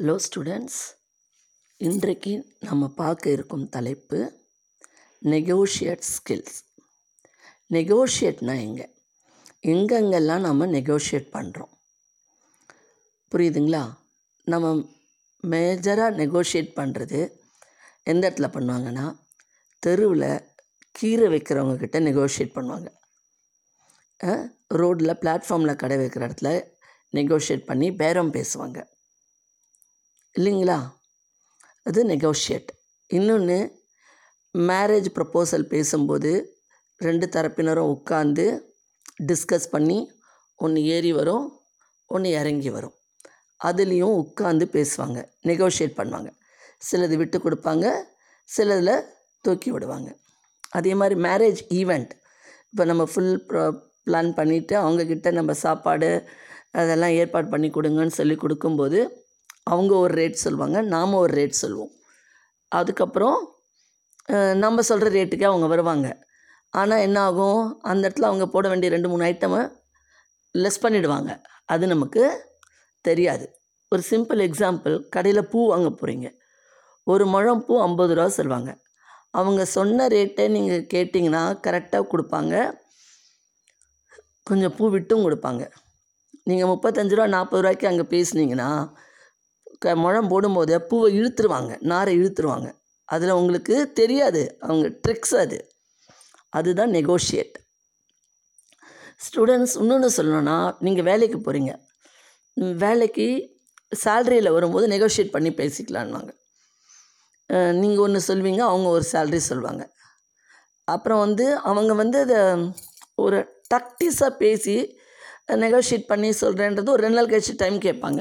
Hello students இன்றைக்கு நம்ம பார்க்க இருக்கும் தலைப்பு நெகோஷியேட் ஸ்கில்ஸ் நெகோஷியேட்னா எங்கே? எங்கெங்கெல்லாம் நம்ம நெகோஷியேட் பண்ணுறோம் புரியுதுங்களா? நம்ம மேஜராக நெகோஷியேட் பண்ணுறது எந்த இடத்துல பண்ணுவாங்கன்னா தெருவில் கீரை வைக்கிறவங்கக்கிட்ட நெகோஷியேட் பண்ணுவாங்க. ரோட்டில் பிளாட்ஃபார்மில் கடை வைக்கிற இடத்துல நெகோஷியேட் பண்ணி பேரம் பேசுவாங்க. இல்லைங்களா? அது நெகோஷியேட் இன்னொன்று மேரேஜ் ப்ரப்போசல் பேசும்போது ரெண்டு தரப்பினரும் உட்காந்து டிஸ்கஸ் பண்ணி ஒன்று ஏறி வரும் ஒன்று இறங்கி வரும். அதுலேயும் உட்காந்து பேசுவாங்க நெகோஷியேட் பண்ணுவாங்க. சிலது விட்டு கொடுப்பாங்க சிலதில் தூக்கி விடுவாங்க. அதே மாதிரி மேரேஜ் ஈவெண்ட் இப்போ நம்ம ஃபுல் பிளான் பண்ணிவிட்டு அவங்கக்கிட்ட நம்ம சாப்பாடு அதெல்லாம் ஏற்பாடு பண்ணி கொடுங்கன்னு சொல்லி கொடுக்கும்போது அவங்க ஒரு ரேட் சொல்லுவாங்க நாம் ஒரு ரேட் சொல்லுவோம். அதுக்கப்புறம் நம்ம சொல்கிற ரேட்டுக்கே அவங்க வருவாங்க. ஆனால் என்ன ஆகும்? அந்த இடத்துல அவங்க போட வேண்டிய ரெண்டு மூணு ஐட்டமை லெஸ் பண்ணிவிடுவாங்க அது நமக்கு தெரியாது. ஒரு சிம்பிள் எக்ஸாம்பிள் கடையில் பூ வாங்க போகிறீங்க ஒரு முழம் பூ ஐம்பது ரூபா சொல்லுவாங்க. அவங்க சொன்ன ரேட்டை நீங்கள் கேட்டிங்கன்னா கரெக்டாக கொடுப்பாங்க. கொஞ்சம் பூ விட்டும் கொடுப்பாங்க. நீங்கள் முப்பத்தஞ்சு ரூபா நாற்பது ரூபாய்க்கு அங்கே பேசுனீங்கன்னா க முழம் போடும்போது பூவை இழுத்துருவாங்க நாரை இழுத்துருவாங்க. அதில் உங்களுக்கு தெரியாது அவங்க ட்ரிக்ஸ் அது. அதுதான் நெகோஷியேட் ஸ்டூடெண்ட்ஸ் இன்னொன்று சொல்லணும்னா நீங்கள் வேலைக்கு போகிறீங்க வேலைக்கு சேல்ரியில் வரும்போது நெகோஷியேட் பண்ணி பேசிக்கலான்வாங்க நீங்கள் ஒன்று சொல்வீங்க அவங்க ஒரு சேல்ரி சொல்லுவாங்க அப்புறம் வந்து அவங்க வந்து அதை ஒரு டக்டிஸாக பேசி நெகோஷியேட் பண்ணி சொல்கிறேன்றது ஒரு ரெண்டு நாள் கழிச்சு டைம் கேட்பாங்க.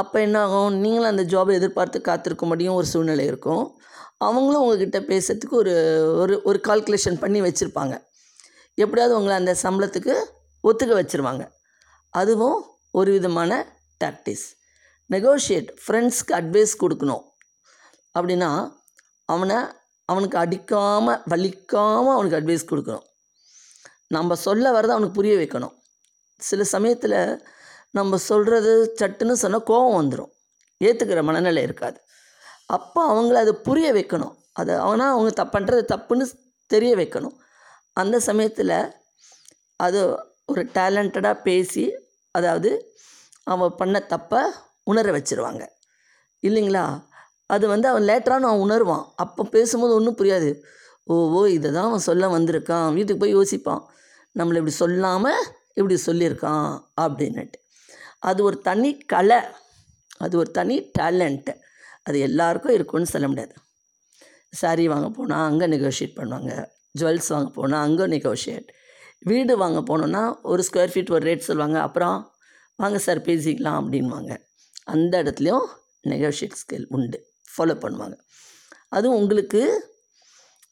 அப்போ என்ன ஆகும் நீங்களும் அந்த ஜாபை எதிர்பார்த்து காத்திருக்க முடியும். ஒரு சூழ்நிலை இருக்கும். அவங்களும் உங்ககிட்ட பேசுறதுக்கு ஒரு ஒரு ஒரு கால்குலேஷன் பண்ணி வச்சுருப்பாங்க. எப்படியாவது உங்களை அந்த சம்பளத்துக்கு ஒத்துக்க வச்சுருவாங்க. அதுவும் ஒரு விதமான டாக்டிஸ் நெகோஷியேட் ஃப்ரெண்ட்ஸ்க்கு அட்வைஸ் கொடுக்கணும். அப்படின்னா அவனை அவனுக்கு அடிக்காமல் வலிக்காமல் அவனுக்கு அட்வைஸ் கொடுக்கணும். நம்ம சொல்ல வரதை அவனுக்கு புரிய வைக்கணும். சில சமயத்தில் நம்ம சொல்கிறது சட்டுன்னு சொன்னால் கோபம் வந்துடும் ஏற்றுக்கிற மனநிலை இருக்காது. அப்போ அவங்கள அதை புரிய வைக்கணும். அதை ஆனால் அவங்க தப்பு பண்ணுறது தப்புன்னு தெரிய வைக்கணும். அந்த சமயத்தில் அது ஒரு டேலண்டடாக பேசி அதாவது அவன் பண்ண தப்பை உணர வச்சுருவாங்க. இல்லைங்களா? அது வந்து அவன் லேட்டரான அவன் உணர்வான். அப்போ பேசும்போது ஒன்றும் புரியாது. ஓ ஓ இதை தான் அவன் சொல்ல வந்திருக்கான். வீட்டுக்கு போய் யோசிப்பான். நம்மளை இப்படி சொல்லாமல் இப்படி சொல்லியிருக்கான் அப்படின்னுட்டு. அது ஒரு தனி கலை அது ஒரு தனி டேலண்ட்டு அது எல்லாருக்கும் இருக்கும்னு சொல்ல முடியாது. சாரீ வாங்க போனால் அங்கே நெகோஷியேட் பண்ணுவாங்க. ஜுவல்ஸ் வாங்க போனால் அங்கே நெகோஷியேட் வீடு வாங்க போனோன்னா ஒரு ஸ்கொயர் ஃபீட் ஒரு ரேட் சொல்லுவாங்க. அப்புறம் வாங்க சார் பேசிக்கலாம் அப்படின்வாங்க அந்த இடத்துலையும் நெகோஷியேட் ஸ்கில் உண்டு. ஃபாலோ பண்ணுவாங்க. அதுவும் உங்களுக்கு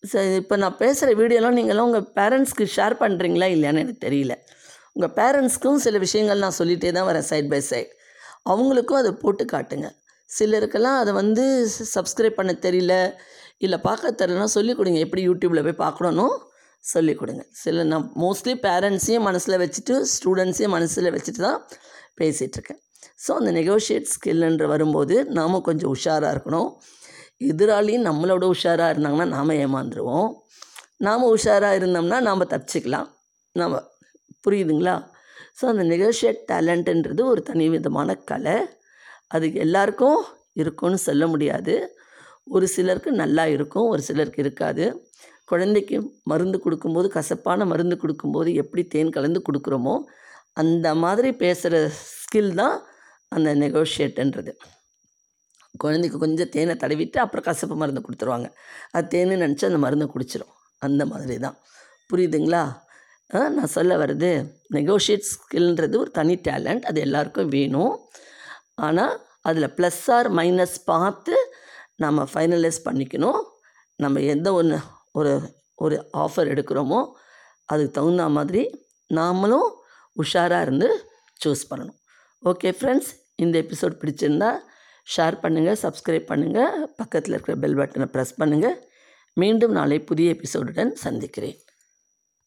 ச இப்போ நான் பேசுகிற வீடியோலாம் நீங்களாம் உங்கள் பேரண்ட்ஸ்க்கு ஷேர் பண்ணுறீங்களா இல்லையான்னு எனக்கு தெரியல. உங்கள் பேரண்ட்ஸ்க்கும் சில விஷயங்கள் நான் சொல்லிகிட்டே தான் வரேன் சைட் பை சைட் அவங்களுக்கும் அதை போட்டு காட்டுங்க. சிலருக்கெல்லாம் அதை வந்து சப்ஸ்கிரைப் பண்ண தெரியல இல்லை பார்க்க தெரியலனா சொல்லிக் கொடுங்க. எப்படி யூடியூப்பில் போய் பார்க்கணும் சொல்லிக் கொடுங்க. சில நான் மோஸ்ட்லி பேரண்ட்ஸையும் மனசில் வச்சுட்டு ஸ்டூடெண்ட்ஸையும் மனசில் வச்சுட்டு தான் பேசிகிட்ருக்கேன் ஸோ அந்த நெகோஷியேட் ஸ்கில்ன்ற வரும்போது நாம் கொஞ்சம் உஷாராக இருக்கணும். எதிராளியும் நம்மளோட உஷாராக இருந்தாங்கன்னா நாம் ஏமாந்துருவோம். நாம் உஷாராக இருந்தோம்னா நாம் தப்பிச்சிக்கலாம். நாம் புரியுதுங்களா? ஸோ அந்த நெகோஷியேட் டேலண்ட்டுன்றது ஒரு தனி விதமான கலை. அது எல்லாருக்கும் இருக்கும்னு சொல்ல முடியாது. ஒரு சிலருக்கு நல்லா இருக்கும் ஒரு சிலருக்கு இருக்காது. குழந்தைக்கு மருந்து கொடுக்கும்போது கசப்பான மருந்து கொடுக்கும்போது எப்படி தேன் கலந்து கொடுக்குறோமோ அந்த மாதிரி பேசுகிற ஸ்கில் தான் அந்த நெகோஷியேட்டுன்றது குழந்தைக்கு கொஞ்சம் தேனை தடவிட்டு அப்புறம் கசப்பு மருந்து கொடுத்துருவாங்க. அது தேனு நினச்சி அந்த மருந்தை குடிச்சிடும் அந்த மாதிரி தான். புரியுதுங்களா? நான் சொல்ல வர்றது நெகோஷியேட் ஸ்கில்ன்றது ஒரு தனி டேலண்ட் அது எல்லாருக்கும் வேணும். ஆனால் அதில் ப்ளஸ் ஆர் மைனஸ் பார்த்து நம்ம ஃபைனலைஸ் பண்ணிக்கணும். நம்ம எந்த ஒன்று ஒரு ஒரு ஆஃபர் எடுக்கிறோமோ அதுக்கு தகுந்த மாதிரி நாமளும் உஷாராக இருந்து சூஸ் பண்ணணும். ஓகே ஃப்ரெண்ட்ஸ் இந்த எபிசோட் பிடிச்சிருந்தா ஷேர் பண்ணுங்கள் சப்ஸ்கிரைப் பண்ணுங்கள் பக்கத்தில் இருக்கிற பெல் பட்டனை ப்ரெஸ் பண்ணுங்கள் மீண்டும் நாளை புதிய எபிசோடுடன் சந்திக்கிறேன்.